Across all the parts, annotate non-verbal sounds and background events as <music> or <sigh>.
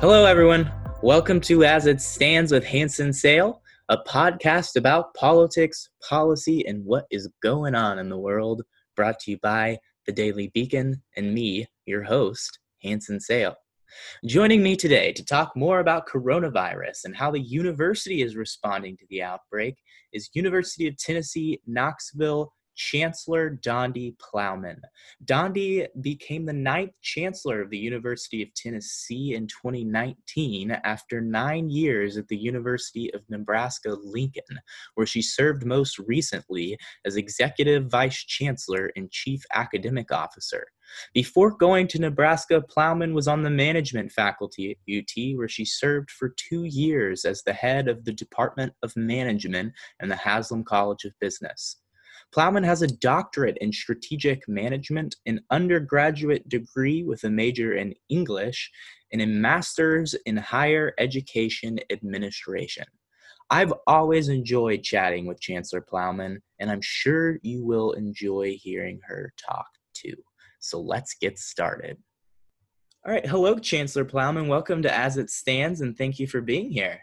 Hello, everyone. Welcome to As It Stands with Hanson Sale, a podcast about politics, policy, and what is going on in the world, brought to you by the Daily Beacon and me, your host, Hanson Sale. Joining me today to talk more about coronavirus and how the university is responding to the outbreak is University of Tennessee Knoxville Chancellor Donde Plowman. Donde became the ninth chancellor of the University of Tennessee in 2019 after nine years at the University of Nebraska Lincoln, where she served most recently as executive vice chancellor and chief academic officer. Before going to Nebraska, Plowman was on the management faculty at UT, where she served for two years as the head of the Department of Management and the Haslam College of Business. Plowman has a doctorate in strategic management, an undergraduate degree with a major in English, and a master's in higher education administration. I've always enjoyed chatting with Chancellor Plowman, and I'm sure you will enjoy hearing her talk too. So let's get started. All right. Hello, Chancellor Plowman. Welcome to As It Stands, and thank you for being here.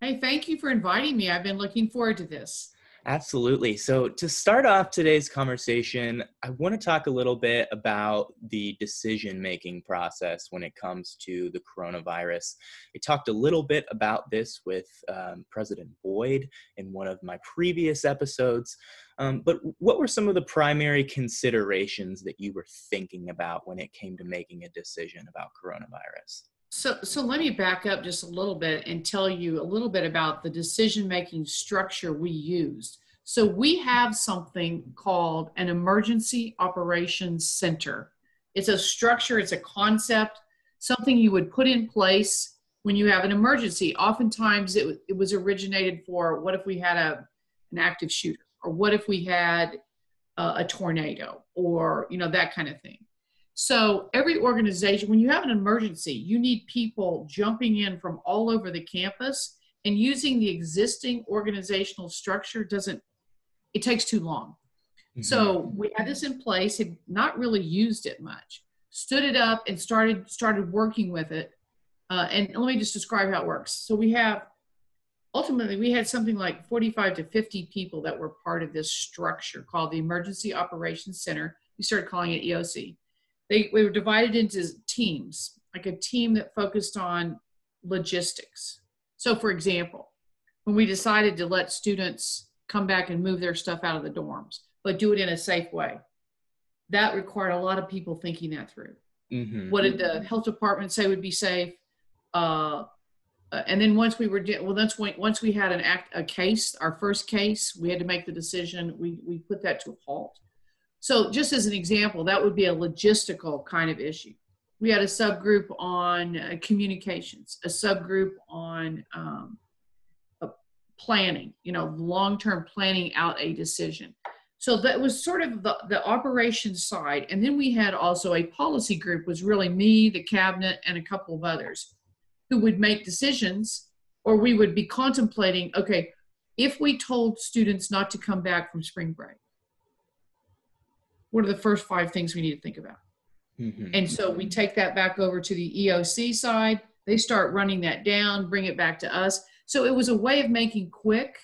Hey, thank you for inviting me. I've been looking forward to this. Absolutely. So, to start off today's conversation, I want to talk a little bit about the decision making process when it comes to the coronavirus. I talked a little bit about this with um, President Boyd in one of my previous episodes. Um, but what were some of the primary considerations that you were thinking about when it came to making a decision about coronavirus? So, so let me back up just a little bit and tell you a little bit about the decision making structure we used. So, we have something called an Emergency Operations Center. It's a structure, it's a concept, something you would put in place when you have an emergency. Oftentimes, it, it was originated for what if we had a, an active shooter, or what if we had a, a tornado, or you know that kind of thing. So every organization, when you have an emergency, you need people jumping in from all over the campus and using the existing organizational structure doesn't, it takes too long. Mm-hmm. So we had this in place, had not really used it much, stood it up and started, started working with it. Uh, and let me just describe how it works. So we have, ultimately we had something like 45 to 50 people that were part of this structure called the Emergency Operations Center. We started calling it EOC they we were divided into teams, like a team that focused on logistics. So, for example, when we decided to let students come back and move their stuff out of the dorms, but do it in a safe way, that required a lot of people thinking that through. Mm-hmm. What did the health department say would be safe? Uh, uh, and then once we were well, that's when once we had an act a case, our first case, we had to make the decision. We we put that to a halt. So, just as an example, that would be a logistical kind of issue. We had a subgroup on uh, communications, a subgroup on um, uh, planning, you know, long term planning out a decision. So that was sort of the, the operations side. And then we had also a policy group, was really me, the cabinet, and a couple of others who would make decisions, or we would be contemplating okay, if we told students not to come back from spring break, what are the first five things we need to think about? Mm-hmm. And so we take that back over to the EOC side. They start running that down, bring it back to us. So it was a way of making quick,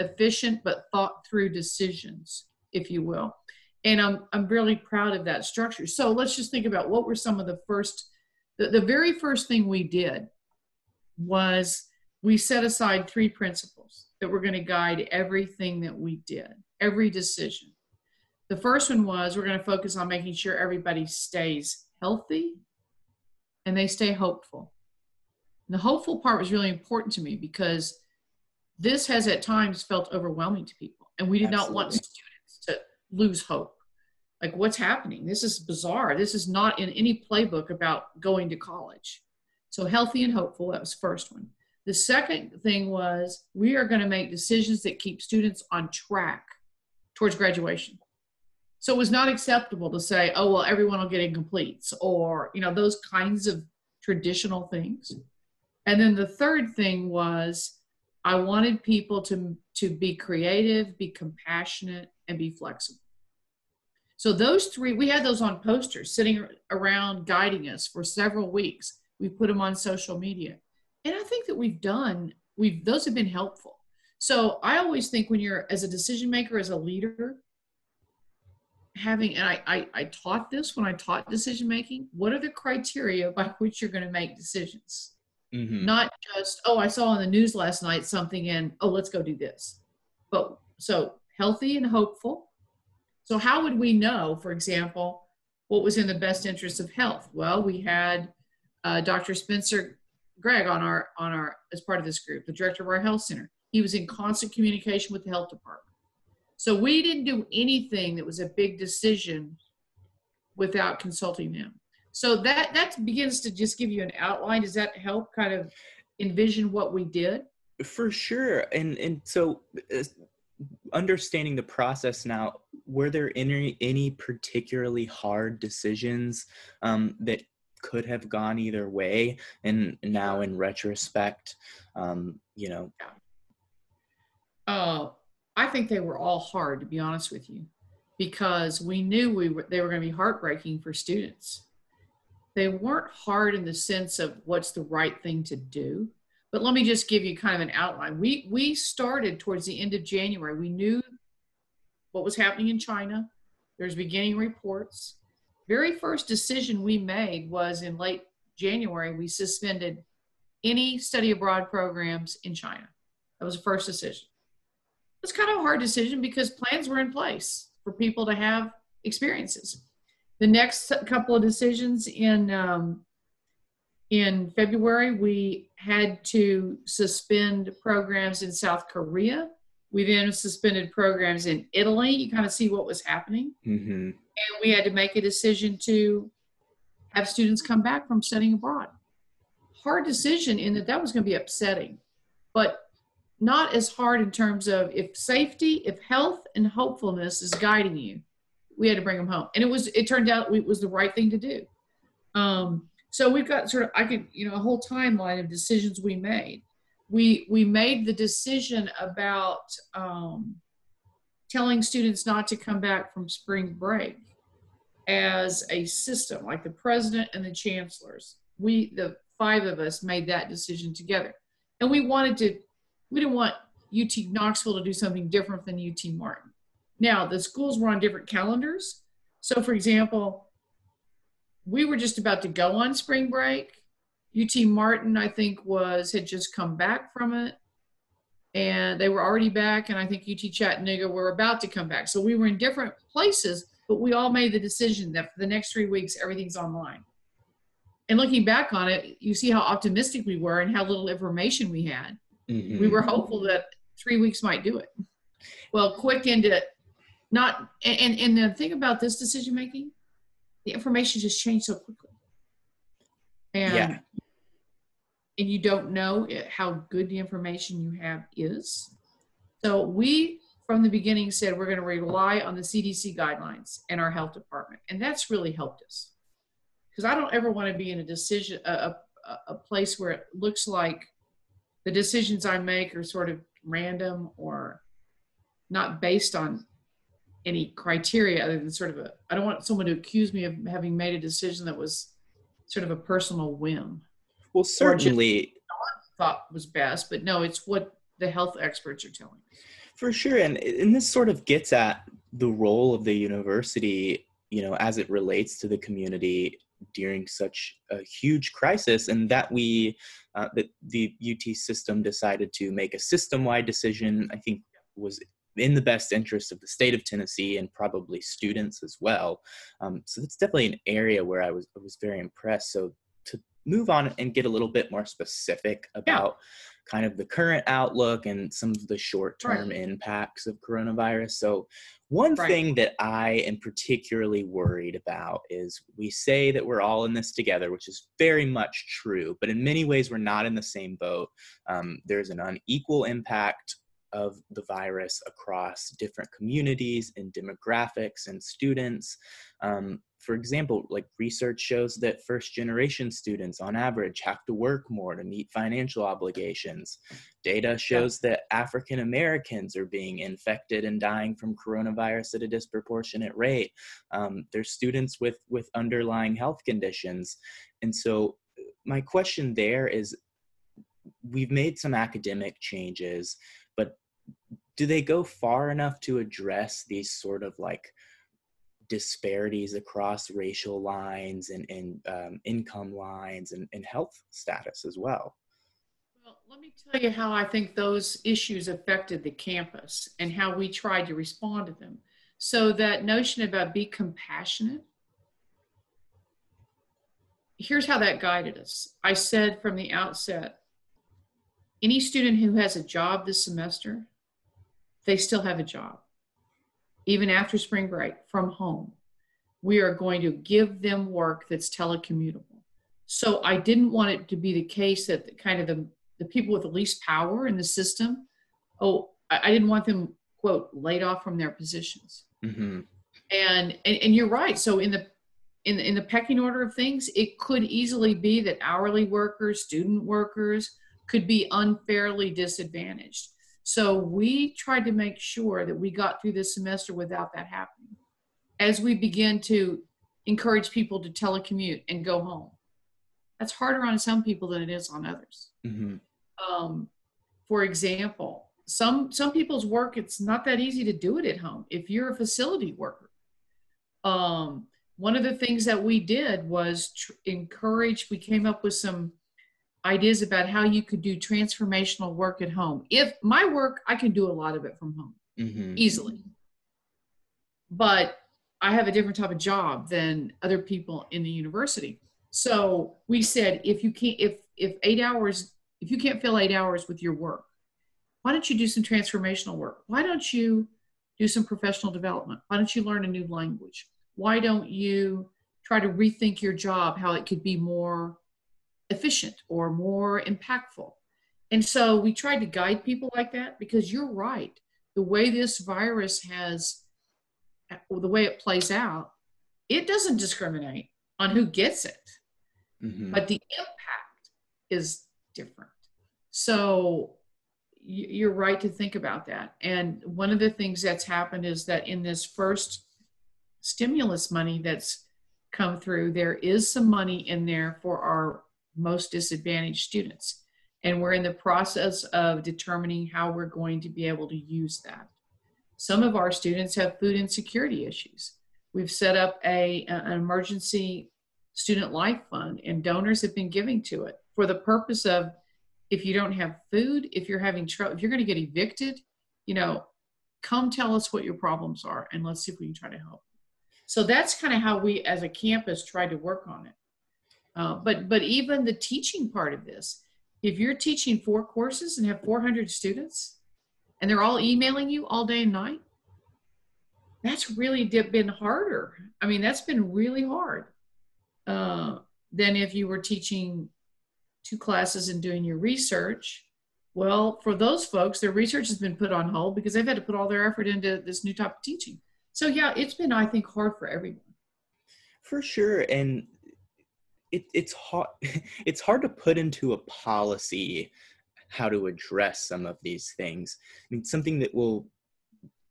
efficient, but thought through decisions, if you will. And I'm, I'm really proud of that structure. So let's just think about what were some of the first, the, the very first thing we did was we set aside three principles that were going to guide everything that we did, every decision. The first one was we're going to focus on making sure everybody stays healthy and they stay hopeful. And the hopeful part was really important to me because this has at times felt overwhelming to people. And we did Absolutely. not want students to lose hope. Like, what's happening? This is bizarre. This is not in any playbook about going to college. So, healthy and hopeful, that was first one. The second thing was we are going to make decisions that keep students on track towards graduation. So it was not acceptable to say, oh, well, everyone will get incompletes or, you know, those kinds of traditional things. And then the third thing was I wanted people to, to be creative, be compassionate, and be flexible. So those three, we had those on posters sitting around guiding us for several weeks. We put them on social media. And I think that we've done, we've, those have been helpful. So I always think when you're, as a decision maker, as a leader, having, and I, I, I taught this when I taught decision making, what are the criteria by which you're going to make decisions? Mm-hmm. Not just, oh, I saw on the news last night something and, oh, let's go do this. But so healthy and hopeful. So, how would we know, for example, what was in the best interest of health? Well, we had uh, Dr. Spencer Gregg on our on our as part of this group, the director of our health center. He was in constant communication with the health department. So we didn't do anything that was a big decision without consulting them. So that that begins to just give you an outline. Does that help kind of envision what we did? For sure. And and so uh, understanding the process now, were there any any particularly hard decisions um, that could have gone either way? And now in retrospect, um, you know. Uh, I think they were all hard, to be honest with you, because we knew we were, they were going to be heartbreaking for students they weren't hard in the sense of what's the right thing to do. But let me just give you kind of an outline. We we started towards the end of January. We knew what was happening in China. There's beginning reports. Very first decision we made was in late January. We suspended any study abroad programs in China. That was the first decision. It's kind of a hard decision because plans were in place for people to have experiences. The next couple of decisions in um, in February, we had to suspend programs in South Korea. We then suspended programs in Italy. You kind of see what was happening. Mm-hmm. And we had to make a decision to have students come back from studying abroad. Hard decision in that that was going to be upsetting, but not as hard in terms of if safety, if health and hopefulness is guiding you, we had to bring them home. And it was it turned out it was the right thing to do. Um, so we've got sort of i could you know a whole timeline of decisions we made. We we made the decision about um, telling students not to come back from spring break as a system like the president and the chancellors. We the five of us made that decision together. And we wanted to we didn't want ut knoxville to do something different than ut martin now, the schools were on different calendars. So, for example, we were just about to go on spring break. UT Martin, I think, was had just come back from it, and they were already back. And I think UT Chattanooga were about to come back. So we were in different places, but we all made the decision that for the next three weeks, everything's online. And looking back on it, you see how optimistic we were and how little information we had. Mm-hmm. We were hopeful that three weeks might do it. Well, quick into not and and the thing about this decision making the information just changed so quickly and yeah. and you don't know how good the information you have is so we from the beginning said we're going to rely on the cdc guidelines and our health department and that's really helped us because i don't ever want to be in a decision a, a, a place where it looks like the decisions i make are sort of random or not based on any criteria other than sort of a i don't want someone to accuse me of having made a decision that was sort of a personal whim. Well certainly thought was best but no it's what the health experts are telling for sure and and this sort of gets at the role of the university you know as it relates to the community during such a huge crisis and that we uh, that the ut system decided to make a system-wide decision i think was in the best interest of the state of Tennessee and probably students as well. Um, so that's definitely an area where I was I was very impressed. So to move on and get a little bit more specific about. Kind of the current outlook and some of the short-term right. impacts of coronavirus. So one right. thing that I am particularly worried about is we say that we're all in this together, which is very much true, but in many ways we're not in the same boat. Um, there's an unequal impact of the virus across different communities and demographics and students. Um, for example, like research shows that first generation students on average have to work more to meet financial obligations. Data shows that African Americans are being infected and dying from coronavirus at a disproportionate rate. Um, there's students with, with underlying health conditions. And so my question there is we've made some academic changes, but do they go far enough to address these sort of like disparities across racial lines and, and um, income lines and, and health status as well? Well, let me tell you how I think those issues affected the campus and how we tried to respond to them. So, that notion about be compassionate, here's how that guided us. I said from the outset any student who has a job this semester, they still have a job, even after spring break from home. We are going to give them work that's telecommutable. So I didn't want it to be the case that the, kind of the, the people with the least power in the system, oh, I, I didn't want them, quote, laid off from their positions. Mm-hmm. And, and and you're right. So in the in in the pecking order of things, it could easily be that hourly workers, student workers, could be unfairly disadvantaged. So we tried to make sure that we got through this semester without that happening. As we begin to encourage people to telecommute and go home, that's harder on some people than it is on others. Mm-hmm. Um, for example, some some people's work it's not that easy to do it at home. If you're a facility worker, um, one of the things that we did was tr- encourage. We came up with some ideas about how you could do transformational work at home. If my work, I can do a lot of it from home mm-hmm. easily. But I have a different type of job than other people in the university. So we said if you can't if if 8 hours if you can't fill 8 hours with your work, why don't you do some transformational work? Why don't you do some professional development? Why don't you learn a new language? Why don't you try to rethink your job how it could be more efficient or more impactful. And so we tried to guide people like that because you're right. The way this virus has, the way it plays out, it doesn't discriminate on who gets it, mm-hmm. but the impact is different. So you're right to think about that. And one of the things that's happened is that in this first stimulus money that's come through, there is some money in there for our most disadvantaged students. And we're in the process of determining how we're going to be able to use that. Some of our students have food insecurity issues. We've set up a, an emergency student life fund, and donors have been giving to it for the purpose of if you don't have food, if you're having trouble, if you're going to get evicted, you know, come tell us what your problems are and let's see if we can try to help. So that's kind of how we as a campus tried to work on it. Uh, but but even the teaching part of this, if you're teaching four courses and have 400 students, and they're all emailing you all day and night, that's really been harder. I mean, that's been really hard uh, than if you were teaching two classes and doing your research. Well, for those folks, their research has been put on hold because they've had to put all their effort into this new type of teaching. So yeah, it's been, I think, hard for everyone. For sure. And it, it's hard <laughs> it's hard to put into a policy how to address some of these things. I mean something that will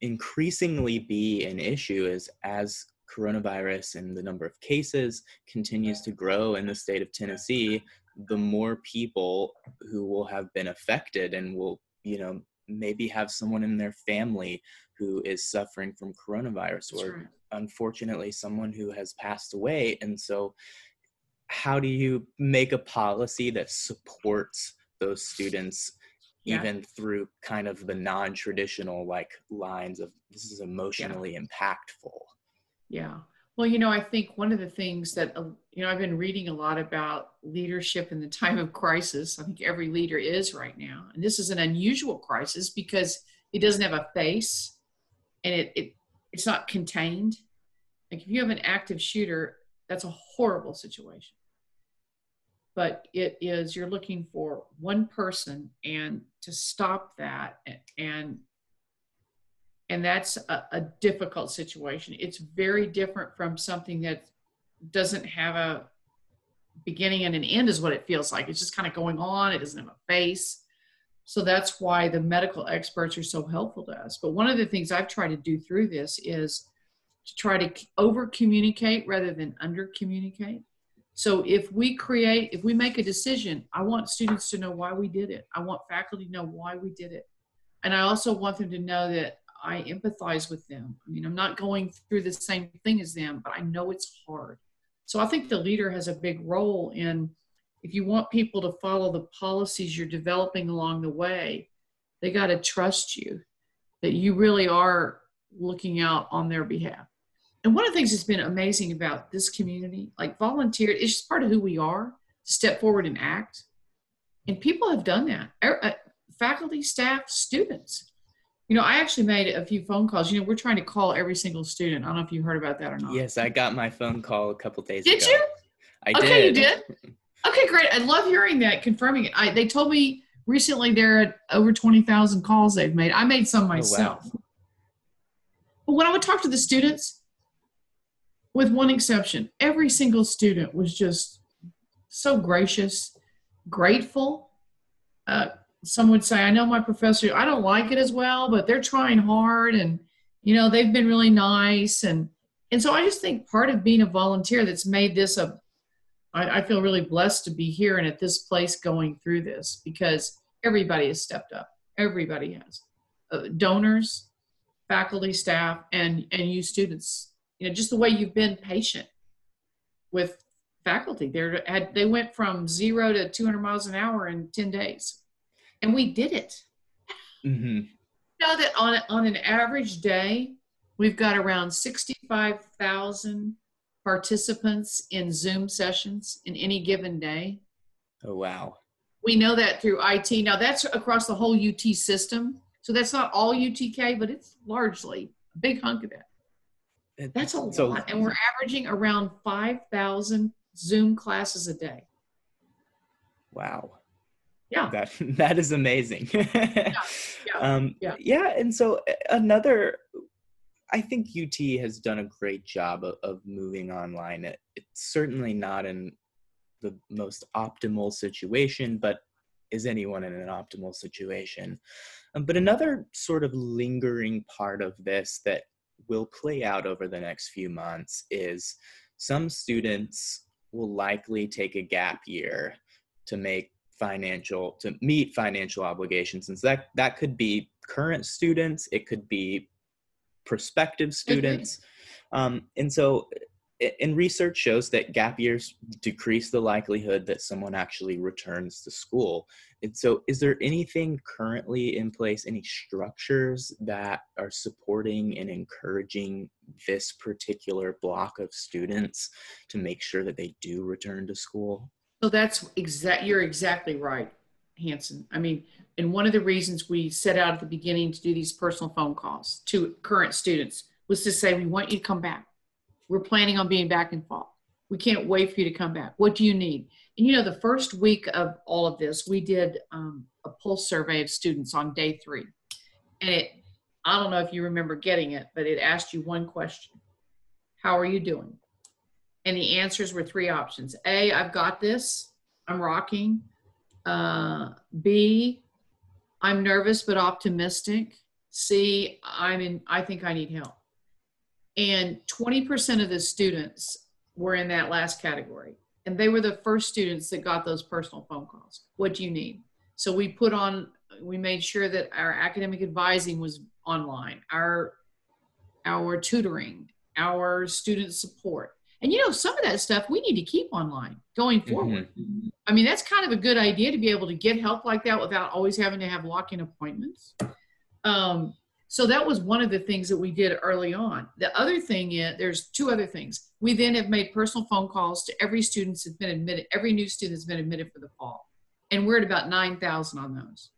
increasingly be an issue is as coronavirus and the number of cases continues to grow in the state of tennessee the more people who will have been affected and will you know maybe have someone in their family who is suffering from coronavirus or unfortunately someone who has passed away. And so how do you make a policy that supports those students yeah. even through kind of the non-traditional like lines of this is emotionally yeah. impactful yeah well you know i think one of the things that uh, you know i've been reading a lot about leadership in the time of crisis i think every leader is right now and this is an unusual crisis because it doesn't have a face and it, it it's not contained like if you have an active shooter that's a horrible situation but it is you're looking for one person and to stop that and and that's a, a, difficult situation. It's very different from something that doesn't have a beginning and an end is what it feels like. It's just kind of going on. It doesn't have a face. So that's why the medical experts are so helpful to us. But one of the things i've tried to do through this is to try to over communicate rather than under communicate So if we create, if we make a decision, I want students to know why we did it. I want faculty to know why we did it. And I also want them to know that I empathize with them. I mean, I'm not going through the same thing as them, but I know it's hard. So I think the leader has a big role in if you want people to follow the policies you're developing along the way, they got to trust you that you really are looking out on their behalf. And one of the things that's been amazing about this community, like volunteer, it's just part of who we are to step forward and act. And people have done that. Er, uh, faculty, staff, students. You know, I actually made a few phone calls. You know, we're trying to call every single student. I don't know if you heard about that or not. Yes, I got my phone call a couple days did ago. Did you? I okay, did. you did. <laughs> Okay, great. I love hearing that, confirming it. I, they told me recently they're at over twenty thousand calls they've made. I made some myself. Oh, wow. But when I would talk to the students, with one exception, every single student was just so gracious, grateful. Uh, some would say, I know my professor, I don't like it as well, but they're trying hard and, you know, they've been really nice. And, and so I just think part of being a volunteer that's made this a, I, I feel really blessed to be here and at this place going through this because everybody has stepped up. Everybody has. Uh, donors, faculty, staff, and, and you students, you know, just the way you've been patient with faculty. They had they went from zero to 200 miles an hour in 10 days and we did it. Mm-hmm. You know that on on an average day, we've got around sixty-five thousand participants in Zoom sessions in any given day. Oh wow! We know that through IT. Now that's across the whole UT system, so that's not all UTK, but it's largely a big hunk of that. That's a so, lot, and we're averaging around five thousand Zoom classes a day. Wow yeah that <laughs> that is amazing yeah. Yeah. <laughs> Um, yeah yeah and so another i think ut has done a great job of, of moving online it, it's certainly not in the most optimal situation but is anyone in an optimal situation um, but another sort of lingering part of this that will play out over the next few months is some students will likely take a gap year to make financial to meet financial obligations. And so that that could be current students it could be prospective students. Um, and so and research shows that gap years decrease the likelihood that someone actually returns to school and so is there anything currently in place any structures that are supporting and encouraging this particular block of students to make sure that they do return to school so that's exact. You're exactly right, Hanson. I mean, and one of the reasons we set out at the beginning to do these personal phone calls to current students was to say, we want you to come back. We're planning on being back in fall. We can't wait for you to come back. What do you need? And you know, the first week of all of this, we did um, a pulse survey of students on day three. And it, I don't know if you remember getting it, but it asked you one question How are you doing? And the answers were three options. A, I've got this. I'm rocking. Uh, B, I'm nervous but optimistic. C, I'm in, I think I need help. And 20% of the students were in that last category. And they were the first students that got those personal phone calls. What do you need? So we put on, we made sure that our academic advising was online, our, our tutoring, our student support, and you know, some of that stuff we need to keep online going mm-hmm. forward. Mm-hmm. I mean, that's kind of a good idea to be able to get help like that without always having to have lock-in appointments. Um, so that was one of the things that we did early on. The other thing is there's two other things. We then have made personal phone calls to every student that's been admitted, every new student that's been admitted for the fall. And we're at about 9,000 on those.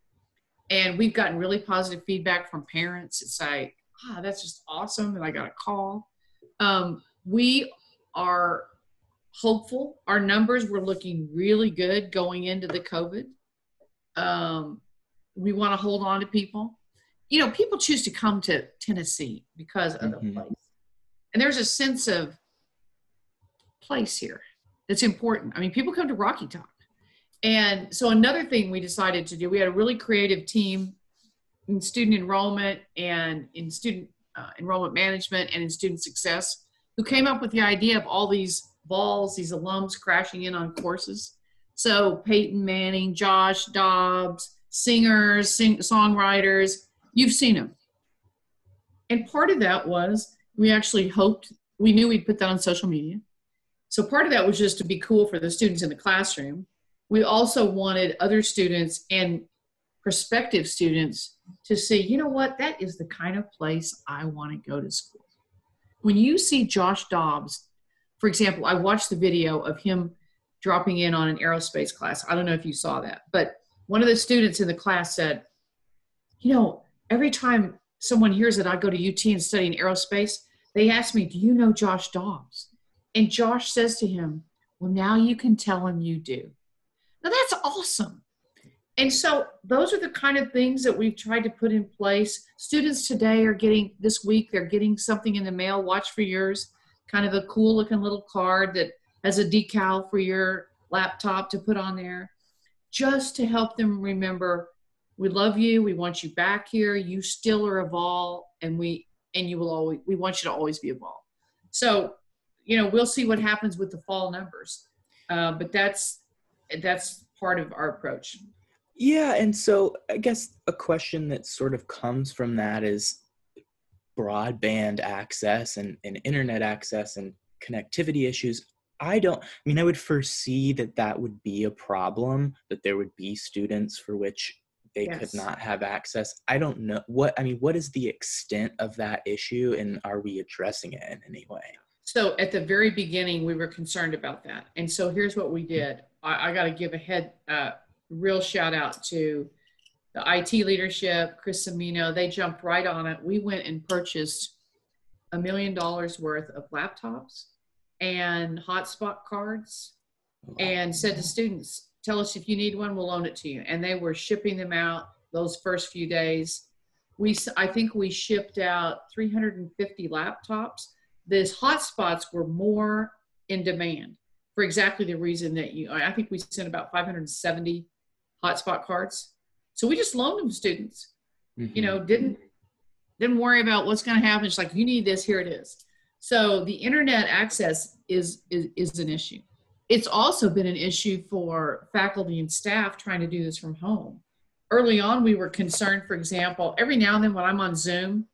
And we've gotten really positive feedback from parents. It's like, ah, that's just awesome. And I got a call. Um, we are hopeful. Our numbers were looking really good going into the COVID. Um, we want to hold on to people. You know, people choose to come to Tennessee because of mm-hmm. the place. And there's a sense of place here that's important. I mean, people come to Rocky Top. And so another thing we decided to do, we had a really creative team in student enrollment and in student uh, enrollment management and in student success who came up with the idea of all these vols, these alums crashing in on courses. So Peyton Manning, Josh Dobbs, singers, sing, songwriters, you've seen them. And part of that was we actually hoped, we knew we'd put that on social media. So part of that was just to be cool for the students in the classroom. We also wanted other students and prospective students to see, you know what, that is the kind of place I want to go to school. When you see Josh Dobbs, for example, I watched the video of him dropping in on an aerospace class. I don't know if you saw that, but one of the students in the class said, you know, every time someone hears that I go to UT and study in aerospace, they ask me, do you know Josh Dobbs? And Josh says to him, well, now you can tell him you do. Now that's awesome. And so those are the kind of things that we've tried to put in place. Students today are getting, this week, they're getting something in the mail, watch for yours, kind of a cool looking little card that has a decal for your laptop to put on there, just to help them remember we love you, we want you back here, you still are a vol, and we and you will always we want you to always be a vol. So, you know, we'll see what happens with the fall numbers, uh, but that's that's part of our approach. Yeah, and so I guess a question that sort of comes from that is broadband access and, and internet access and connectivity issues. I don't, I mean, I would foresee that that would be a problem, that there would be students for which they yes. could not have access. I don't know what, I mean, what is the extent of that issue and are we addressing it in any way? So at the very beginning, we were concerned about that. And so here's what we did. I, I got to give a head, uh, real shout out to the IT leadership, Chris Samino. They jumped right on it. We went and purchased a million dollars worth of laptops and hotspot cards and said to students, tell us if you need one, we'll loan it to you. And they were shipping them out those first few days. We, I think we shipped out 350 laptops. These hotspots were more in demand for exactly the reason that you, I think we sent about 570 hotspot cards. So we just loaned them to students, mm-hmm. you know, didn't, didn't worry about what's going to happen. It's like, you need this, here it is. So the internet access is, is, is an issue. It's also been an issue for faculty and staff trying to do this from home. Early on, we were concerned, for example, every now and then when I'm on Zoom,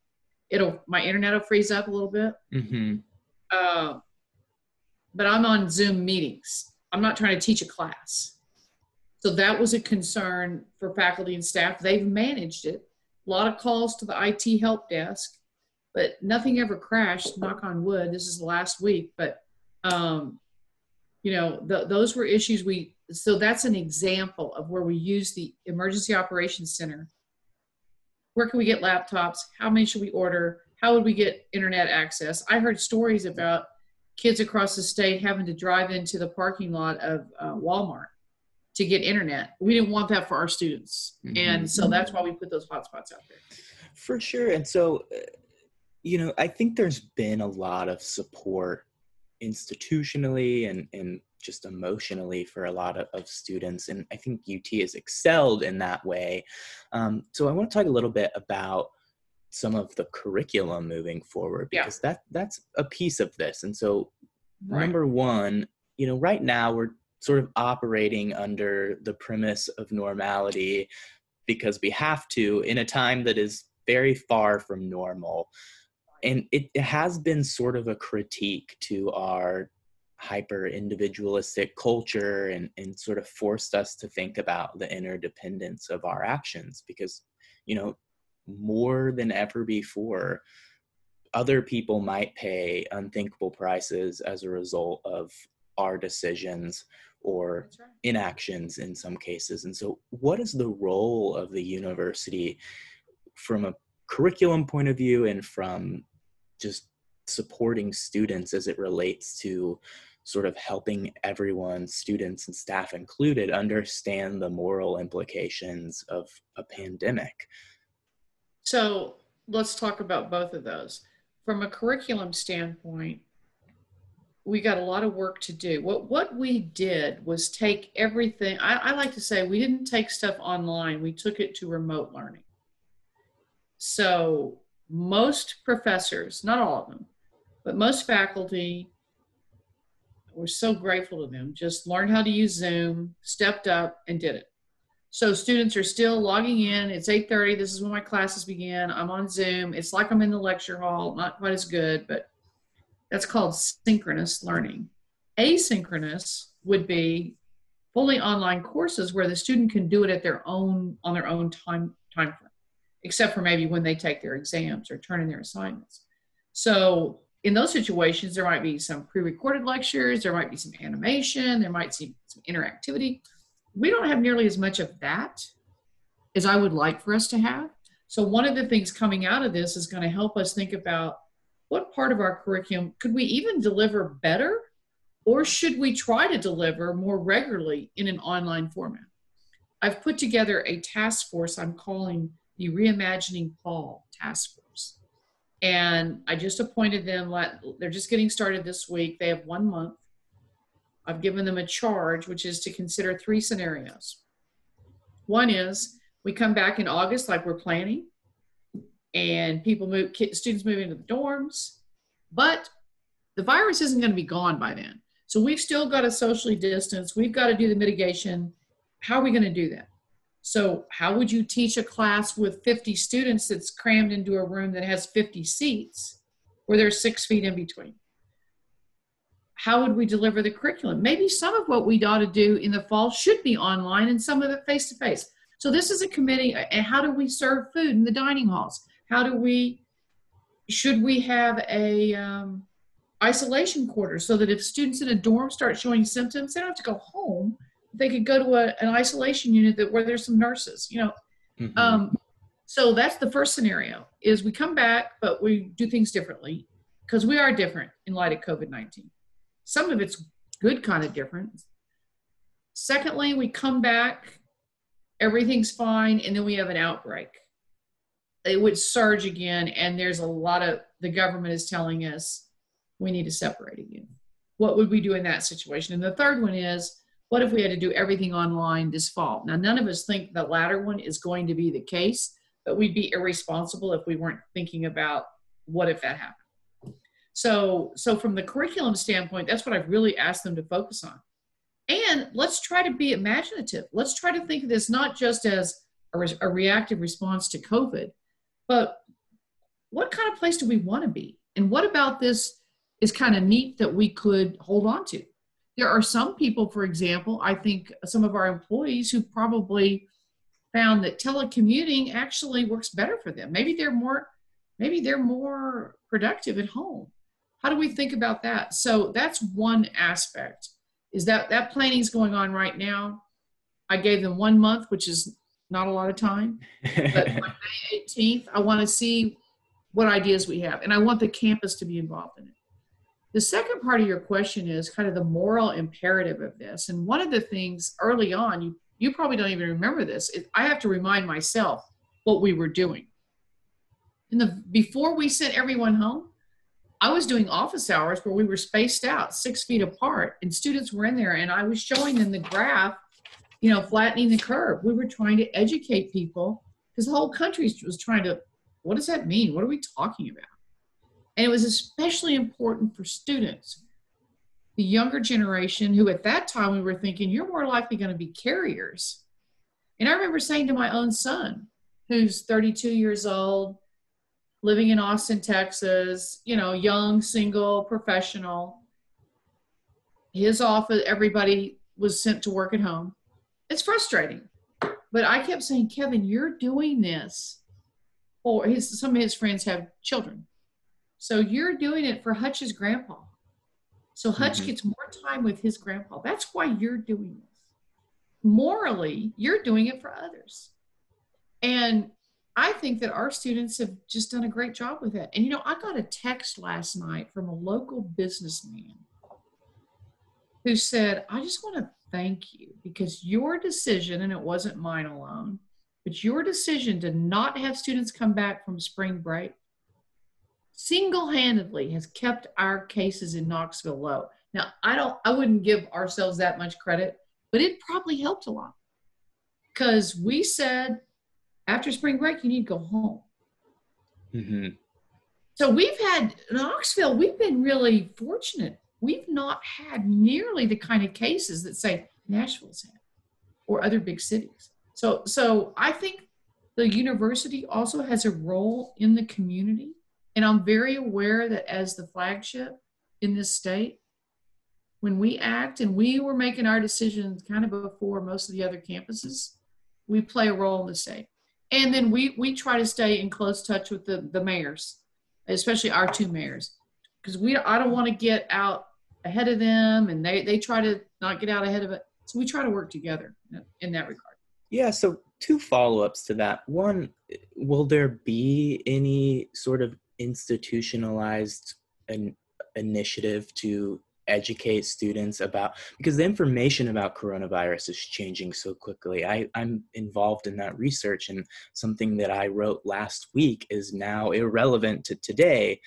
it'll my internet will freeze up a little bit. Mm-hmm. Uh, but I'm on Zoom meetings. I'm not trying to teach a class. So that was a concern for faculty and staff. They've managed it. A lot of calls to the IT help desk, but nothing ever crashed. Knock on wood. This is the last week, but um, you know, the, those were issues we, so that's an example of where we use the emergency operations center. Where can we get laptops? How many should we order? How would we get internet access? I heard stories about kids across the state having to drive into the parking lot of uh, Walmart to get internet. We didn't want that for our students. Mm-hmm. And so that's why we put those hotspots out there. For sure. And so, uh, you know, I think there's been a lot of support institutionally and, and just emotionally for a lot of, of students. And I think UT has excelled in that way. Um, so I want to talk a little bit about some of the curriculum moving forward because yeah. that that's a piece of this. And so right. number one, you know, right now we're sort of operating under the premise of normality because we have to in a time that is very far from normal and it, it has been sort of a critique to our hyper individualistic culture and, and sort of forced us to think about the interdependence of our actions because you know more than ever before other people might pay unthinkable prices as a result of our decisions or right. inactions in some cases and so what is the role of the university from a curriculum point of view and from just supporting students as it relates to sort of helping everyone, students and staff included, understand the moral implications of a pandemic. So let's talk about both of those. From a curriculum standpoint, we got a lot of work to do. What what we did was take everything. I, I like to say we didn't take stuff online. We took it to remote learning. So most professors, not all of them, but most faculty we're so grateful to them, just learned how to use Zoom, stepped up, and did it. So students are still logging in. It's 8:30. This is when my classes begin. I'm on Zoom. It's like I'm in the lecture hall. Not quite as good, but that's called synchronous learning. Asynchronous would be fully online courses where the student can do it at their own on their own time time frame, except for maybe when they take their exams or turn in their assignments. So in those situations, there might be some pre-recorded lectures, there might be some animation, there might be some interactivity we don't have nearly as much of that as I would like for us to have. So, one of the things coming out of this is going to help us think about what part of our curriculum could we even deliver better, or should we try to deliver more regularly in an online format? I've put together a task force I'm calling the Reimagining Fall Task Force. And I just appointed them, they're just getting started this week. They have one month. I've given them a charge, which is to consider three scenarios. One is we come back in August like we're planning, and people move, students move into the dorms, but the virus isn't going to be gone by then. So we've still got to socially distance. We've got to do the mitigation. How are we going to do that? So, how would you teach a class with 50 students that's crammed into a room that has 50 seats where there's six feet in between? how would we deliver the curriculum? Maybe some of what we ought to do in the fall should be online and some of it face to face. So this is a committee and how do we serve food in the dining halls? How do we should we have a um, isolation quarter so that if students in a dorm start showing symptoms, they don't have to go home. They could go to a, an isolation unit that where there's some nurses, you know. Mm-hmm. Um, so that's the first scenario is we come back, but we do things differently because we are different in light of COVID-19. Some of it's good kind of different. Secondly, we come back, everything's fine, and then we have an outbreak. It would surge again, and there's a lot of the government is telling us we need to separate again. What would we do in that situation? And the third one is what if we had to do everything online this fall? Now, none of us think the latter one is going to be the case, but we'd be irresponsible if we weren't thinking about what if that happened. So, so from the curriculum standpoint, that's what I've really asked them to focus on. And let's try to be imaginative. Let's try to think of this not just as a, a reactive response to COVID, but what kind of place do we want to be? And what about this is kind of neat that we could hold on to? There are some people, for example, I think some of our employees who probably found that telecommuting actually works better for them. Maybe they're more, maybe they're more productive at home. How do we think about that? So that's one aspect is that that planning is going on right now. I gave them one month which is not a lot of time but by <laughs> may 18th i want to see what ideas we have and i want the campus to be involved in it the second part of your question is kind of the moral imperative of this and one of the things early on you you probably don't even remember this is i have to remind myself what we were doing in the before we sent everyone home I was doing office hours where we were spaced out six feet apart, and students were in there, and I was showing them the graph, you know, flattening the curve. We were trying to educate people because the whole country was trying to, what does that mean? What are we talking about? And it was especially important for students, the younger generation, who at that time we were thinking, you're more likely going to be carriers. And I remember saying to my own son, who's 32 years old, living in Austin, Texas, you know, young, single, professional. His office, everybody was sent to work at home. It's frustrating. But I kept saying, Kevin, you're doing this. Or his, some of his friends have children. So you're doing it for Hutch's grandpa. So Hutch mm-hmm. gets more time with his grandpa. That's why you're doing this. Morally, you're doing it for others. And I think that our students have just done a great job with it. And you know, I got a text last night from a local businessman who said, I just want to thank you because your decision, and it wasn't mine alone, but your decision to not have students come back from spring break single handedly has kept our cases in Knoxville low. Now, I don't, I wouldn't give ourselves that much credit, but it probably helped a lot because we said, after spring break, you need to go home. Mm-hmm. So we've had Knoxville, we've been really fortunate. we've not had nearly the kind of cases that say Nashville's had or other big cities. So, so I think the university also has a role in the community. And I'm very aware that as the flagship in this state, when we act and we were making our decisions kind of before most of the other campuses, we play a role in the state. And then we, we try to stay in close touch with the, the mayors, especially our two mayors, because we I don't want to get out ahead of them and they, they try to not get out ahead of it. So we try to work together in that regard. Yeah. So two follow-ups to that. One, will there be any sort of institutionalized an initiative to educate students about because the information about coronavirus is changing so quickly. I, i'm involved in that research and something that i wrote last week is now irrelevant to today.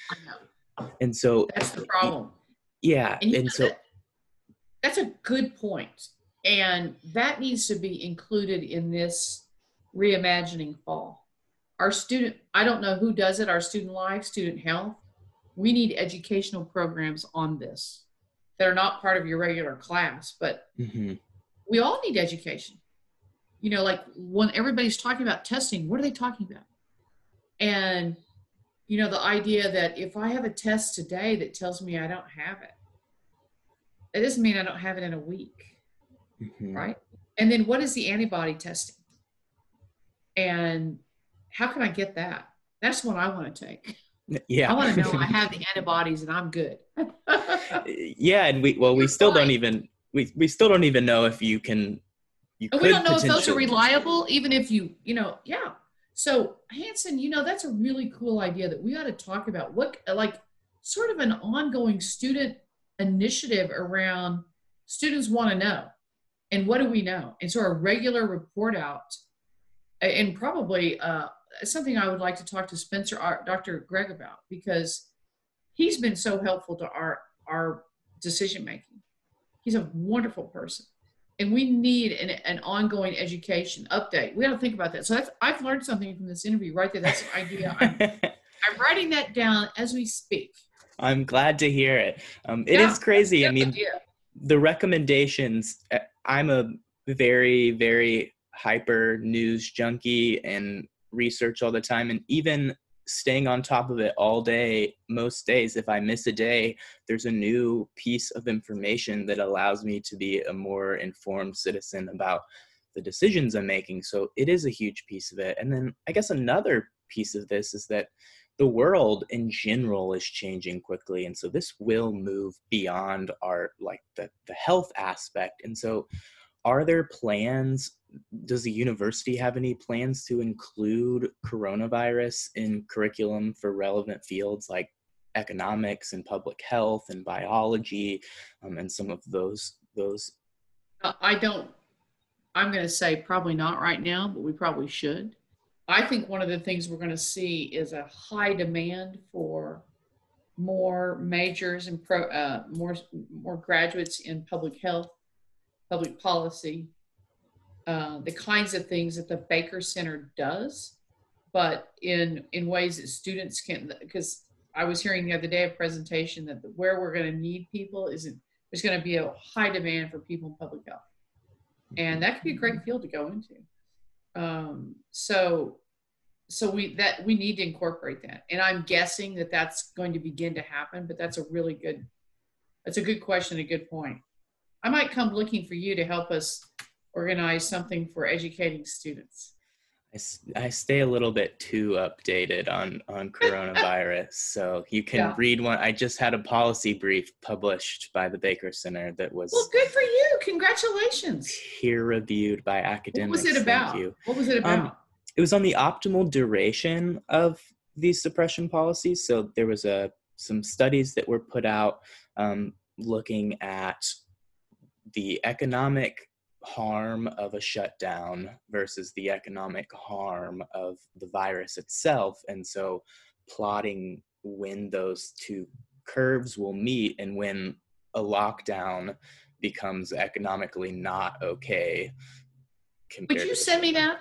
And so that's the problem. Yeah and, and so that, that's a good point. And that needs to be included in this reimagining fall our student i don't know who does it our student life student health. We need educational programs on this that are not part of your regular class but mm-hmm. we all need education. You know like when everybody's talking about testing what are they talking about? And you know the idea that if i have a test today that tells me i don't have it it doesn't mean i don't have it in a week mm-hmm. right? And then what is the antibody testing? And how can i get that? That's what i want to take yeah. I want to know i <laughs> have the antibodies and i'm good. <laughs> Yeah and we well we still don't even we, we still don't even know if you can you and we don't know if those are reliable even if you you know yeah. So hanson you know that's a really cool idea that we ought to talk about. What like sort of an ongoing student initiative around students want to know and what do we know? And so a regular report out and probably uh, something i would like to talk to spencer dr Gregg about because he's been so helpful to our our decision making. He's a wonderful person and we need an, an ongoing education update. We got to think about that. So I've, I've learned something from this interview right there. That's an idea. I'm, <laughs> I'm writing that down as we speak. I'm glad to hear it. Um, It yeah, is crazy. I mean idea. the recommendations uh, i'm a very very hyper news junkie and research all the time and even staying on top of it all day most days if i miss a day there's a new piece of information that allows me to be a more informed citizen about the decisions i'm making. So it is a huge piece of it. And then i guess another piece of this is that the world in general is changing quickly and so this will move beyond our like the, the health aspect. And so are there plans does the university have any plans to include coronavirus in curriculum for relevant fields like economics and public health and biology um, and some of those those? Uh, i don't i'm going to say probably not right now but we probably should. I think one of the things we're going to see is a high demand for more majors and pro uh, more more graduates in public health public policy uh, the kinds of things that the Baker Center does, but in in ways that students can. Because I was hearing the other day a presentation that the, where we're going to need people is there's going to be a high demand for people in public health, and that could be a great field to go into. Um, so so we that we need to incorporate that and i'm guessing that that's going to begin to happen but that's a really good that's a good question a good point i might come looking for you to help us organize something for educating students? I, I stay a little bit too updated on on <laughs> coronavirus, so you can yeah. read one. I just had a policy brief published by the Baker Center that was well. Good for you! Congratulations. Peer reviewed by academics. What was it about? What was it about? Um, it was on the optimal duration of these suppression policies. So there was a some studies that were put out um, looking at the economic harm of a shutdown versus the economic harm of the virus itself. And so plotting when those two curves will meet and when a lockdown becomes economically not okay. Would you send me that?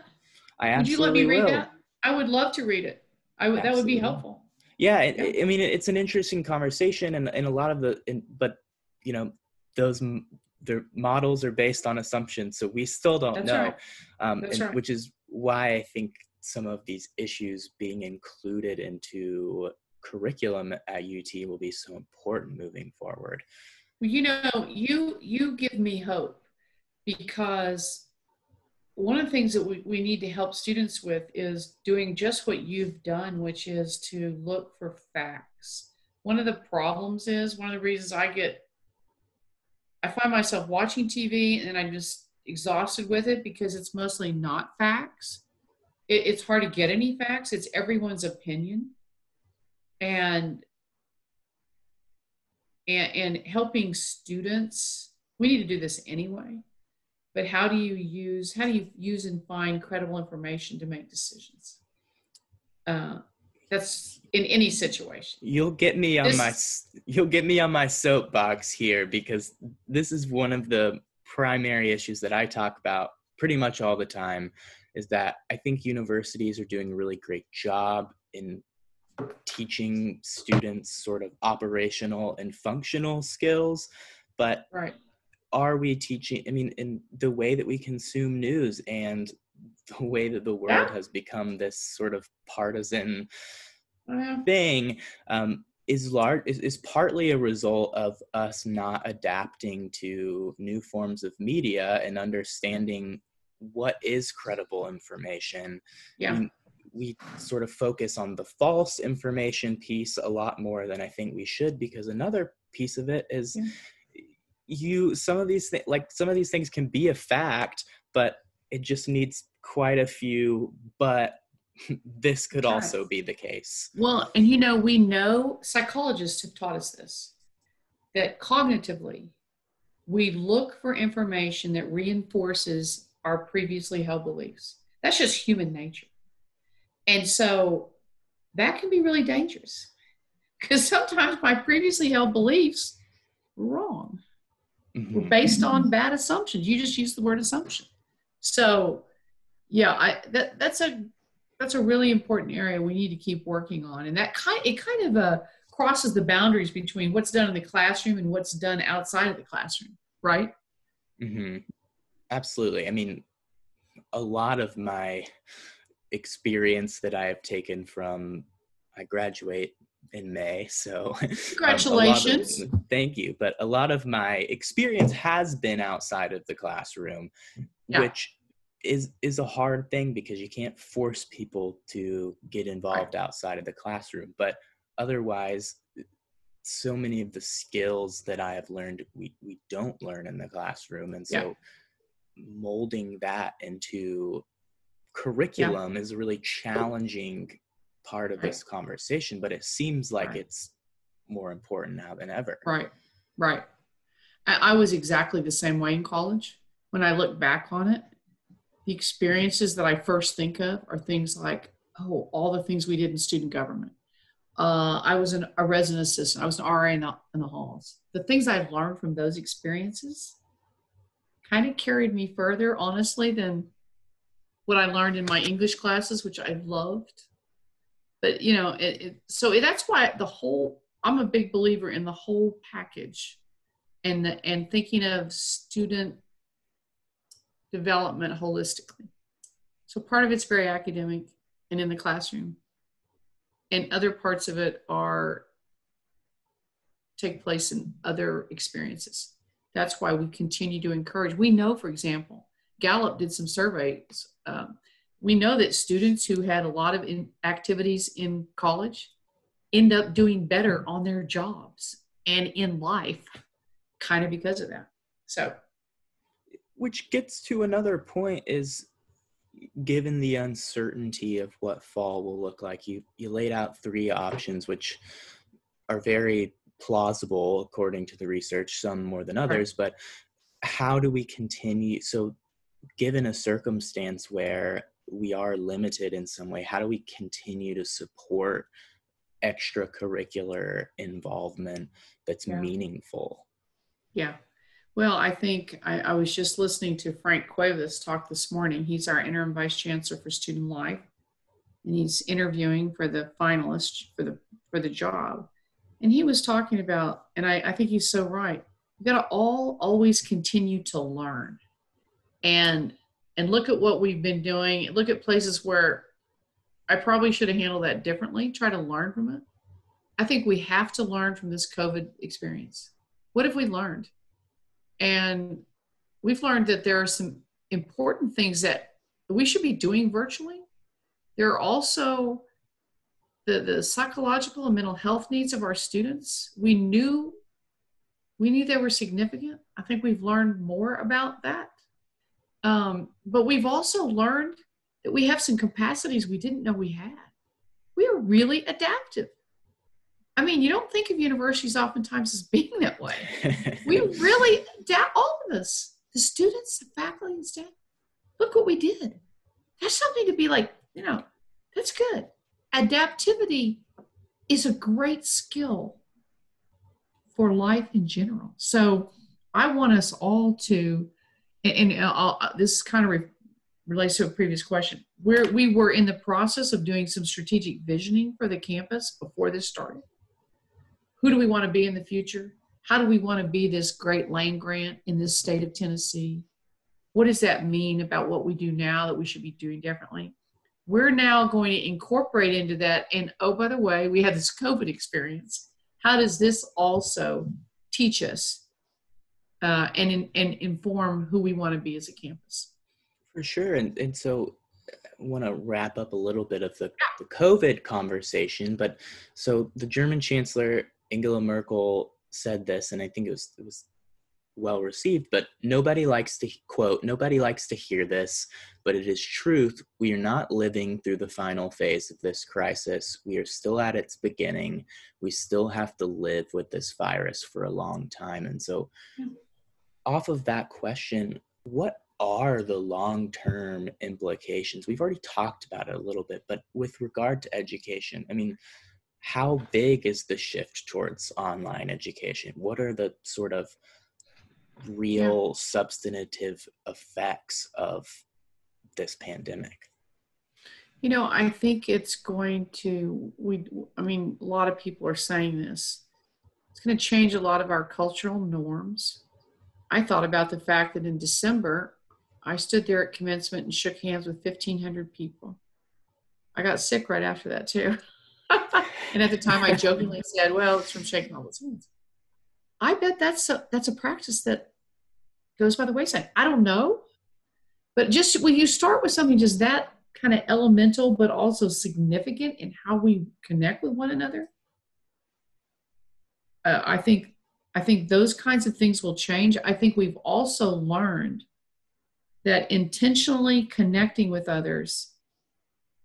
I absolutely Would you let me read will. that? I would love to read it. I would, that would be helpful. Yeah, yeah. I mean, it's an interesting conversation, and, and a lot of the, in, but you know those the models are based on assumptions so we still don't That's know right. um, and- right. which is why i think some of these issues being included into curriculum at ut will be so important moving forward Well, you know, you you give me hope because one of the things that we, we need to help students with is doing just what you've done, which is to look for facts. One of the problems is one of the reasons I get I find myself watching TV and I'm just exhausted with it because it's mostly not facts. It, it's hard to get any facts. It's everyone's opinion. And and, and helping students we need to do this anyway but how do you use how do you use and find credible information to make decisions uh, that's in any situation. You'll get me on This- my you'll get me on my soapbox here because this is one of the primary issues that I talk about pretty much all the time is that I think universities are doing a really great job in teaching students sort of operational and functional skills but right. are we teaching i mean in the way that we consume news and the way that the world Yeah. has become this sort of partisan well, thing um, is large is, is partly a result of us not adapting to new forms of media and understanding what is credible information yeah mean, we sort of focus on the false information piece a lot more than I think we should because another piece of it is Yeah. you some of these things like some of these things can be a fact but it just needs quite a few but <laughs> this could also be the case well and you know we know psychologists have taught us this that cognitively we look for information that reinforces our previously held beliefs that's just human nature and so that can be really dangerous because sometimes my previously held beliefs were wrong were Mhm. based on bad assumptions. You just used the word assumption. So, yeah, I that that's a that's a really important area we need to keep working on, and that kind it kind of uh, crosses the boundaries between what's done in the classroom and what's done outside of the classroom, right? Mm-hmm. Absolutely. I mean, a lot of my experience that I have taken from I graduate in May, so <laughs> um, of- Congratulations. thank you. But a lot of my experience has been outside of the classroom, Yeah. which is is a hard thing because you can't force people to get involved outside of the classroom. But otherwise, so many of the skills that I have learned we we don't learn in the classroom, and so molding that into curriculum is really challenging part of Right. this conversation. But it seems like Right. it's more important now than ever. Right, right. I, I was exactly the same way in college. When I look back on it, the experiences that I first think of are things like, oh, all the things we did in student government. Uh, I was an, a resident assistant. I was an RA in the, in the halls. The things I've learned from those experiences kind of carried me further, honestly, than what I learned in my English classes, which I loved. But you know, it, it, so that's why the whole I'm a big believer in the whole package and and thinking of student development holistically. So part of it's very academic and in the classroom. And other parts of it are take place in other experiences. That's why we continue to encourage. We know, for example, Gallup did some surveys. Um, we know that students who had a lot of in activities in college end up doing better on their jobs and in life kind of because of that. So. Which gets to another point is given the uncertainty of what fall will look like you you laid out three options which are very plausible according to the research some more than others but how do we continue so given a circumstance where we are limited in some way how do we continue to support extracurricular involvement that's Yeah. meaningful? Yeah. Well i think I, I was just listening to frank cuevas talk this morning. He's our interim vice chancellor for student life and he's interviewing for the finalist for the for the job. And he was talking about and i, I think he's so right we've got to all always continue to learn. And and look at what we've been doing look at places where i probably should have handled that differently try to learn from it i think we have to learn from this covid experience what have we learned and we've learned that there are some important things that we should be doing virtually there are also the, the psychological and mental health needs of our students. We knew we knew they were significant. I think we've learned more about that. Um, but we've also learned that we have some capacities we didn't know we had. We are really adaptive. I mean, you don't think of universities oftentimes as being that way. we <laughs> really adapt, all of us, the students, the faculty, and staff. Look what we did. That's something to be like, you know, that's good. Adaptivity is a great skill for life in general. So I want us all to, and, and uh, this kind of re- relates to a previous question, where we were in the process of doing some strategic visioning for the campus before this started. Who do we want to be in the future? How do we want to be this great land grant in this state of Tennessee? What does that mean about what we do now that we should be doing differently? we're now going to incorporate into that. And oh, by the way, we had this COVID experience. How does this also teach us uh, and, and inform who we want to be as a campus? For sure. And, and so I want to wrap up a little bit of the, the COVID conversation. But so the German Chancellor, Angela Merkel, said this, and I think it was, it was well received, but nobody likes to quote, nobody likes to hear this, but it is truth. We are not living through the final phase of this crisis. We are still at its beginning. We still have to live with this virus for a long time. And so, yeah. Off of that question, what are the long term implications? We've already talked about it a little bit, but with regard to education, I mean, how big is the shift towards online education? What are the sort of real yeah. substantive effects of this pandemic? You know, I think it's going to, we, I mean, a lot of people are saying this. It's going to change a lot of our cultural norms. I thought about the fact that in December, I stood there at commencement and shook hands with 1,500 people. I got sick right after that, too. <laughs> and at the time, I <laughs> jokingly said, well, it's from shaking all those hands. I bet that's a, that's a practice that goes by the wayside. I don't know, but just when you start with something just that kind of elemental, but also significant in how we connect with one another, uh, I think I think those kinds of things will change. I think we've also learned that intentionally connecting with others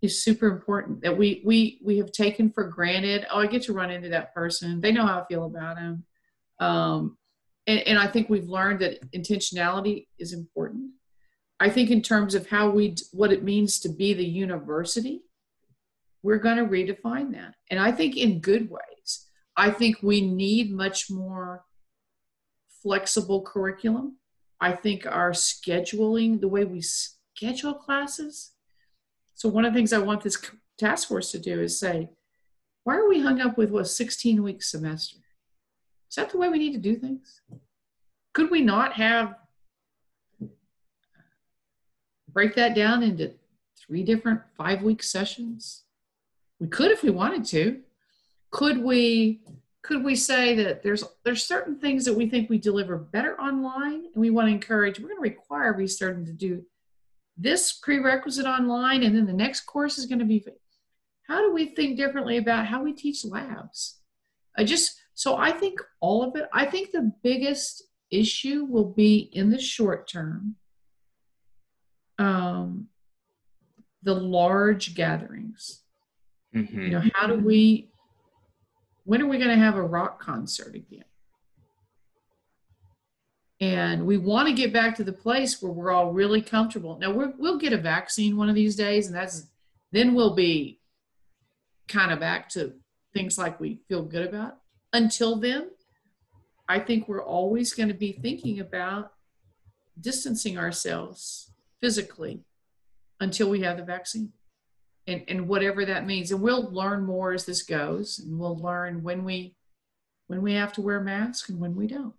is super important that we we we have taken for granted oh i get to run into that person they know how i feel about them um, and, and I think we've learned that intentionality is important. I think in terms of how we what it means to be the university, we're going to redefine that, and I think in good ways. I think we need much more flexible curriculum. I think our scheduling, the way we schedule classes. So one of the things I want this task force to do is say, why are we hung up with a 16 week semester? Is that the way we need to do things? Could we not have break that down into three different five week sessions? We could if we wanted to. Could we could we say that there's there's certain things that we think we deliver better online and we want to encourage we're going to require restarting to do this prerequisite online and then the next course is going to be how do we think differently about how we teach labs i just so I think all of it, I think the biggest issue will be in the short term um, the large gatherings. Mm-hmm. You know, how do we, when are we going to have a rock concert again? And we want to get back to the place where we're all really comfortable. Now we will get a vaccine one of these days, and that's then we'll be kind of back to things like we feel good about until then, I think we're always going to be thinking about distancing ourselves physically until we have the vaccine and, and whatever that means. And we'll learn more as this goes and we'll learn when we when we have to wear masks and when we don't.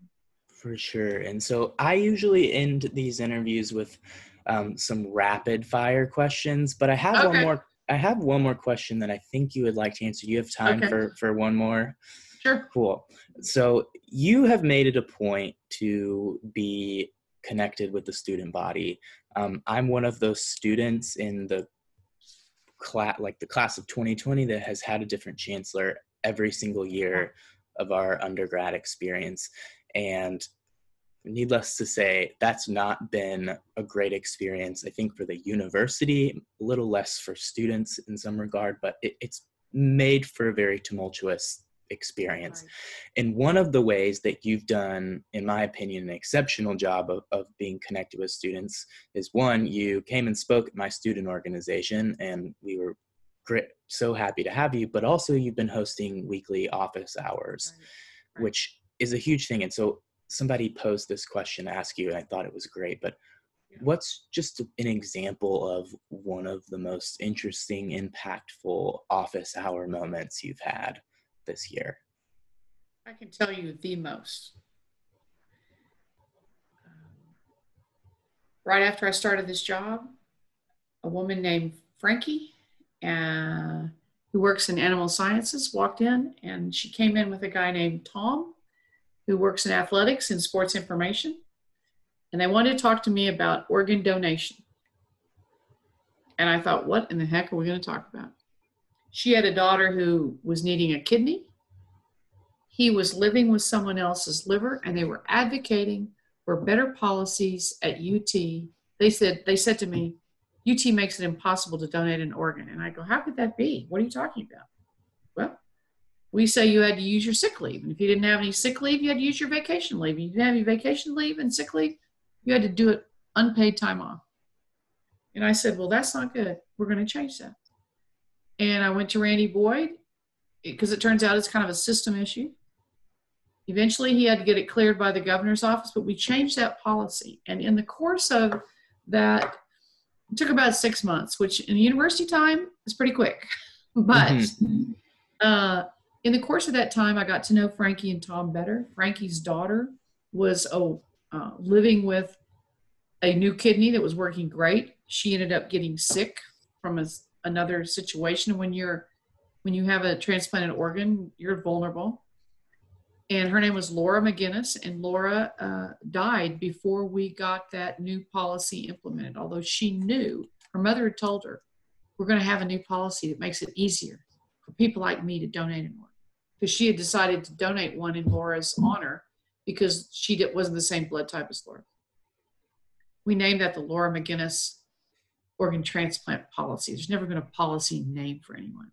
For sure. And so I usually end these interviews with um, some rapid fire questions, but I have okay. one more. I have one more question that I think you would like to answer. Do you have time okay. for for one more? Sure. Cool. So you have made it a point to be connected with the student body. Um, I'm one of those students in the class, like the class of 2020, that has had a different chancellor every single year of our undergrad experience. And needless to say, that's not been a great experience. I think for the university, a little less for students in some regard, but it, it's made for a very tumultuous experience. Right. And one of the ways that you've done, in my opinion, an exceptional job of, of being connected with students is one, you came and spoke at my student organization, and we were great, so happy to have you, but also you've been hosting weekly office hours, right. Right. which is a huge thing. And so somebody posed this question to ask you, and I thought it was great, but what's just an example of one of the most interesting impactful office hour moments you've had this year? I can tell you the most. Um, right after I started this job, a woman named Frankie, uh, who works in animal sciences, walked in and she came in with a guy named Tom, who works in athletics and sports information. And they wanted to talk to me about organ donation. And I thought, what in the heck are we going to talk about? She had a daughter who was needing a kidney. He was living with someone else's liver, and they were advocating for better policies at UT. They said they said to me, UT makes it impossible to donate an organ. And I go, How could that be? What are you talking about? Well, we say you had to use your sick leave. And if you didn't have any sick leave, you had to use your vacation leave. You didn't have any vacation leave and sick leave, you had to do it unpaid time off. And I said, Well, that's not good. We're going to change that and I went to Randy Boyd because it turns out it's kind of a system issue. Eventually, he had to get it cleared by the governor's office, but we changed that policy. And in the course of that, it took about six months, which in university time is pretty quick. <laughs> But mm-hmm. uh, in the course of that time, I got to know Frankie and Tom better. Frankie's daughter was oh, uh, living with a new kidney that was working great. She ended up getting sick from a another situation when you're when you have a transplanted organ you're vulnerable. And her name was laura mcginnis and laura uh, died before we got that new policy implemented although she knew her mother had told her we're going to have a new policy that makes it easier for people like me to donate an organ. Because she had decided to donate one in laura's honor because she wasn't the same blood type as laura. We named that the laura mcginnis organ transplant policy. There's never been a policy name for anyone.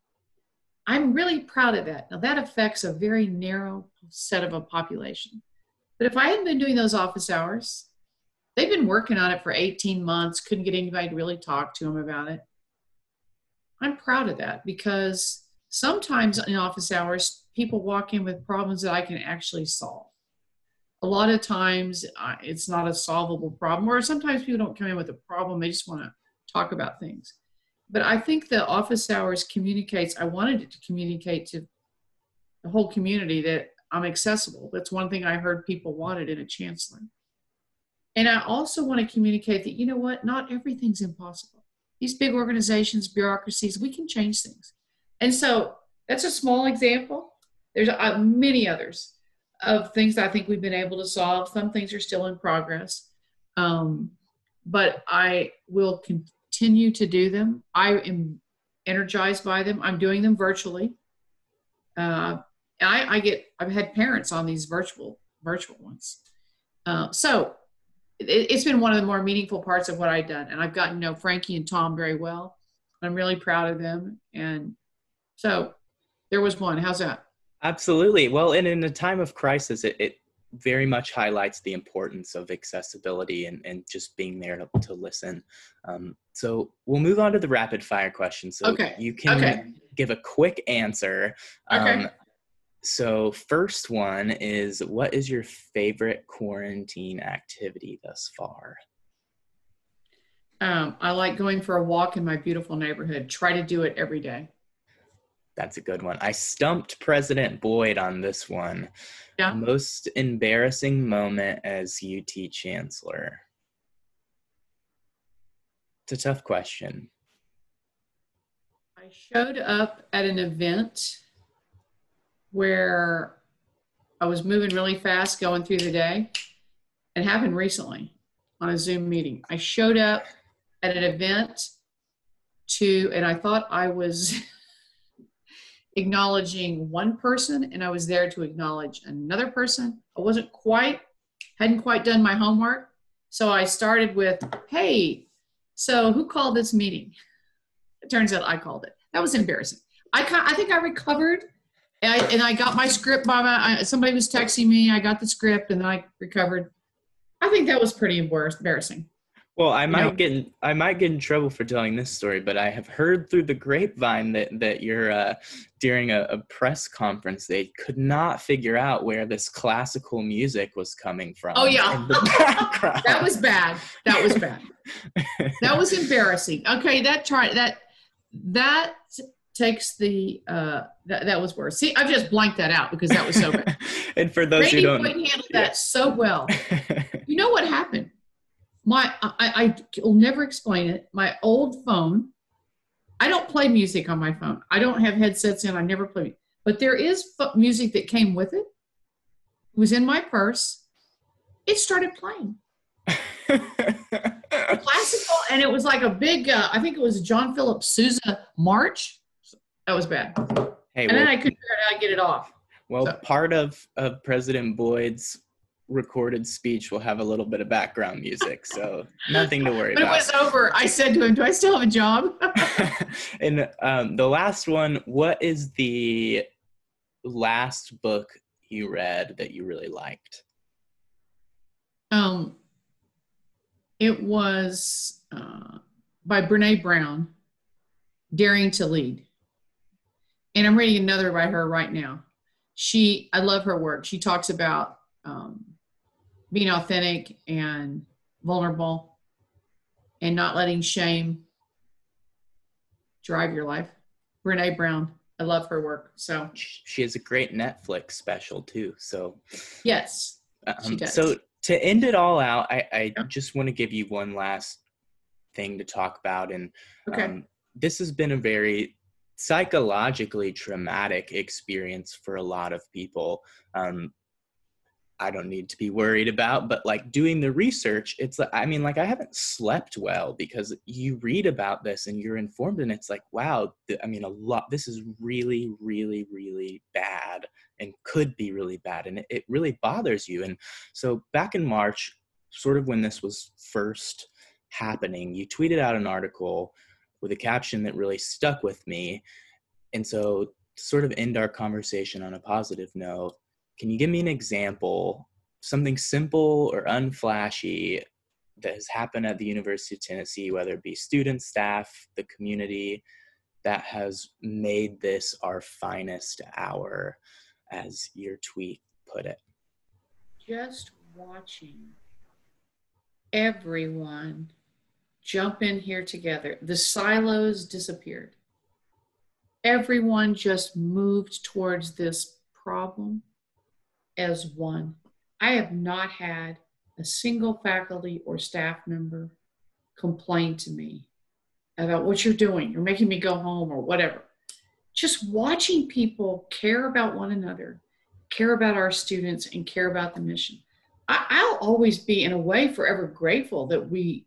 I'm really proud of that. Now, that affects a very narrow set of a population. But if I hadn't been doing those office hours, they've been working on it for 18 months, couldn't get anybody to really talk to them about it. I'm proud of that because sometimes in office hours, people walk in with problems that I can actually solve. A lot of times, uh, it's not a solvable problem, or sometimes people don't come in with a problem, they just want to talk about things. But I think the office hours communicates, I wanted it to communicate to the whole community that I'm accessible. That's one thing I heard people wanted in a chancellor. And I also want to communicate that, you know what, not everything's impossible. These big organizations, bureaucracies, we can change things. And so that's a small example. There's uh, many others of things I think we've been able to solve. Some things are still in progress. Um, but I will con- continue to do them. I am energized by them. I'm doing them virtually. Uh, I, I, get I've had parents on these virtual virtual ones. Uh, so it, has been one of the more meaningful parts of what I've done, and I've gotten to know Frankie and Tom very well. I'm really proud of them, and so there was one. How's that? Absolutely. Well, and in a time of crisis, it, it very much highlights the importance of accessibility and, and just being there to, to listen. Um, so we'll move on to the rapid fire questions. So okay. you can okay. give a quick answer. Okay. Um, so first one is what is your favorite quarantine activity thus far? Um, I like going for a walk in my beautiful neighborhood. Try to do it every day. That's a good one. I stumped President Boyd on this one. Yeah. Most embarrassing moment as UT chancellor. It's a tough question. I showed up at an event where I was moving really fast going through the day. It happened recently on a Zoom meeting. I showed up at an event to, and I thought I was <laughs> acknowledging one person and I was there to acknowledge another person. I wasn't quite, hadn't quite done my homework. So I started with, hey, so who called this meeting? It turns out I called it. That was embarrassing. I, I think I recovered and I, and I got my script by my, I, somebody was texting me. I got the script and I recovered. I think that was pretty embarrassing. Well, I might get in, I might get in trouble for telling this story, but I have heard through the grapevine that that you're uh, during a, a, press conference they could not figure out where this classical music was coming from. Oh yeah, <laughs> that was bad. That was bad. <laughs> that was embarrassing. Okay, that try that that takes the uh that, that was worse. See, I've just blanked that out because that was so bad. <laughs> and for those Randy who don't handled yeah. that so well. you know what happened? My I, I will never explain it. My old phone, I don't play music on my phone. I don't have headsets in. I never play, but there is music that came with it. It was in my purse. It started playing. <laughs> classical, and it was like a big. Uh, I think it was John Philip Sousa March. That was bad. Hey, and well, then I couldn't figure out how to get it off. Well, so. part of of President Boyd's recorded speech will have a little bit of background music, so <laughs> nothing to worry but about. It was over. I said to him, "Do I still have a job?" <laughs> <laughs> and um, the last one, what is the last book you read that you really liked? Um, it was uh, by Brene Brown, "Daring to Lead," and I'm reading another by her right now. She, I love her work. She talks about um, being authentic and vulnerable and not letting shame drive your life. Brene Brown, I love her work. So she has a great Netflix special too. So yes, um, she does. So to end it all out, I, I yeah. just want to give you one last thing to talk about, and okay. um, this has been a very psychologically traumatic experience for a lot of people. Um, I don't need to be worried about. But like doing the research, it's like, I mean, like I haven't slept well because you read about this and you're informed, and it's like, wow, I mean, a lot, this is really, really, really bad and could be really bad. And it, it really bothers you. And so back in March, sort of when this was first happening, you tweeted out an article with a caption that really stuck with me. And so, sort of end our conversation on a positive note, can you give me an example, something simple or unflashy that has happened at the University of Tennessee, whether it be students, staff, the community, that has made this our finest hour, as your tweet put it? Just watching everyone jump in here together. The silos disappeared. Everyone just moved towards this problem as one. I have not had a single faculty or staff member complain to me about what you're doing. You're making me go home or whatever. Just watching people care about one another, care about our students, and care about the mission. I, will always be, in a way, forever grateful that we,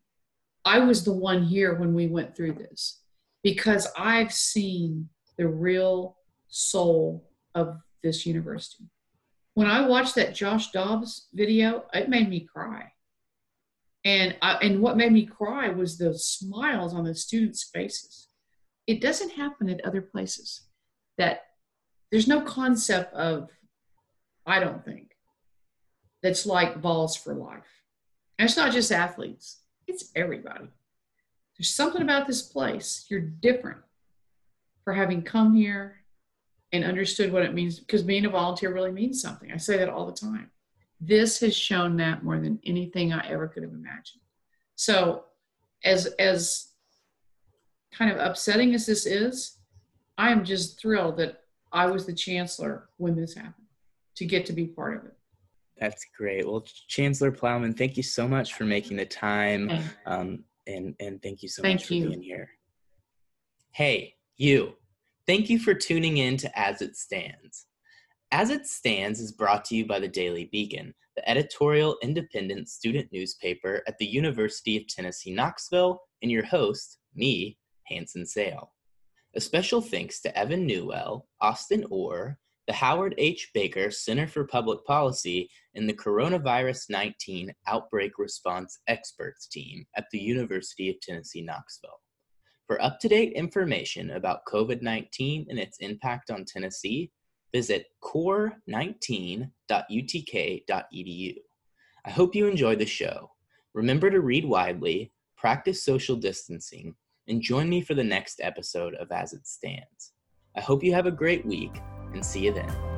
I was the one here when we went through this because I've seen the real soul of this university when I watched that Josh Dobbs video, it made me cry. And I, and what made me cry was the smiles on the students' faces. It doesn't happen at other places. That there's no concept of, I don't think, that's like Vols for life. And it's not just athletes; it's everybody. There's something about this place. You're different for having come here and understood what it means because being a volunteer really means something. I say that all the time. This has shown that more than anything I ever could have imagined. So, as as kind of upsetting as this is, I am just thrilled that I was the chancellor when this happened to get to be part of it. That's great. Well, Chancellor Plowman, thank you so much for making the time. Um, and, and thank you so Thank much for you. being here. Hey, you. Thank you for tuning in to As It Stands. As It Stands is brought to you by the Daily Beacon, the editorial independent student newspaper at the University of Tennessee Knoxville, and your host, me, Hanson Sale. A special thanks to Evan Newell, Austin Orr, the Howard H. Baker Center for Public Policy, and the Coronavirus 19 Outbreak Response Experts team at the University of Tennessee Knoxville. For up to date information about COVID 19 and its impact on Tennessee, visit core19.utk.edu. I hope you enjoy the show. Remember to read widely, practice social distancing, and join me for the next episode of As It Stands. I hope you have a great week and see you then.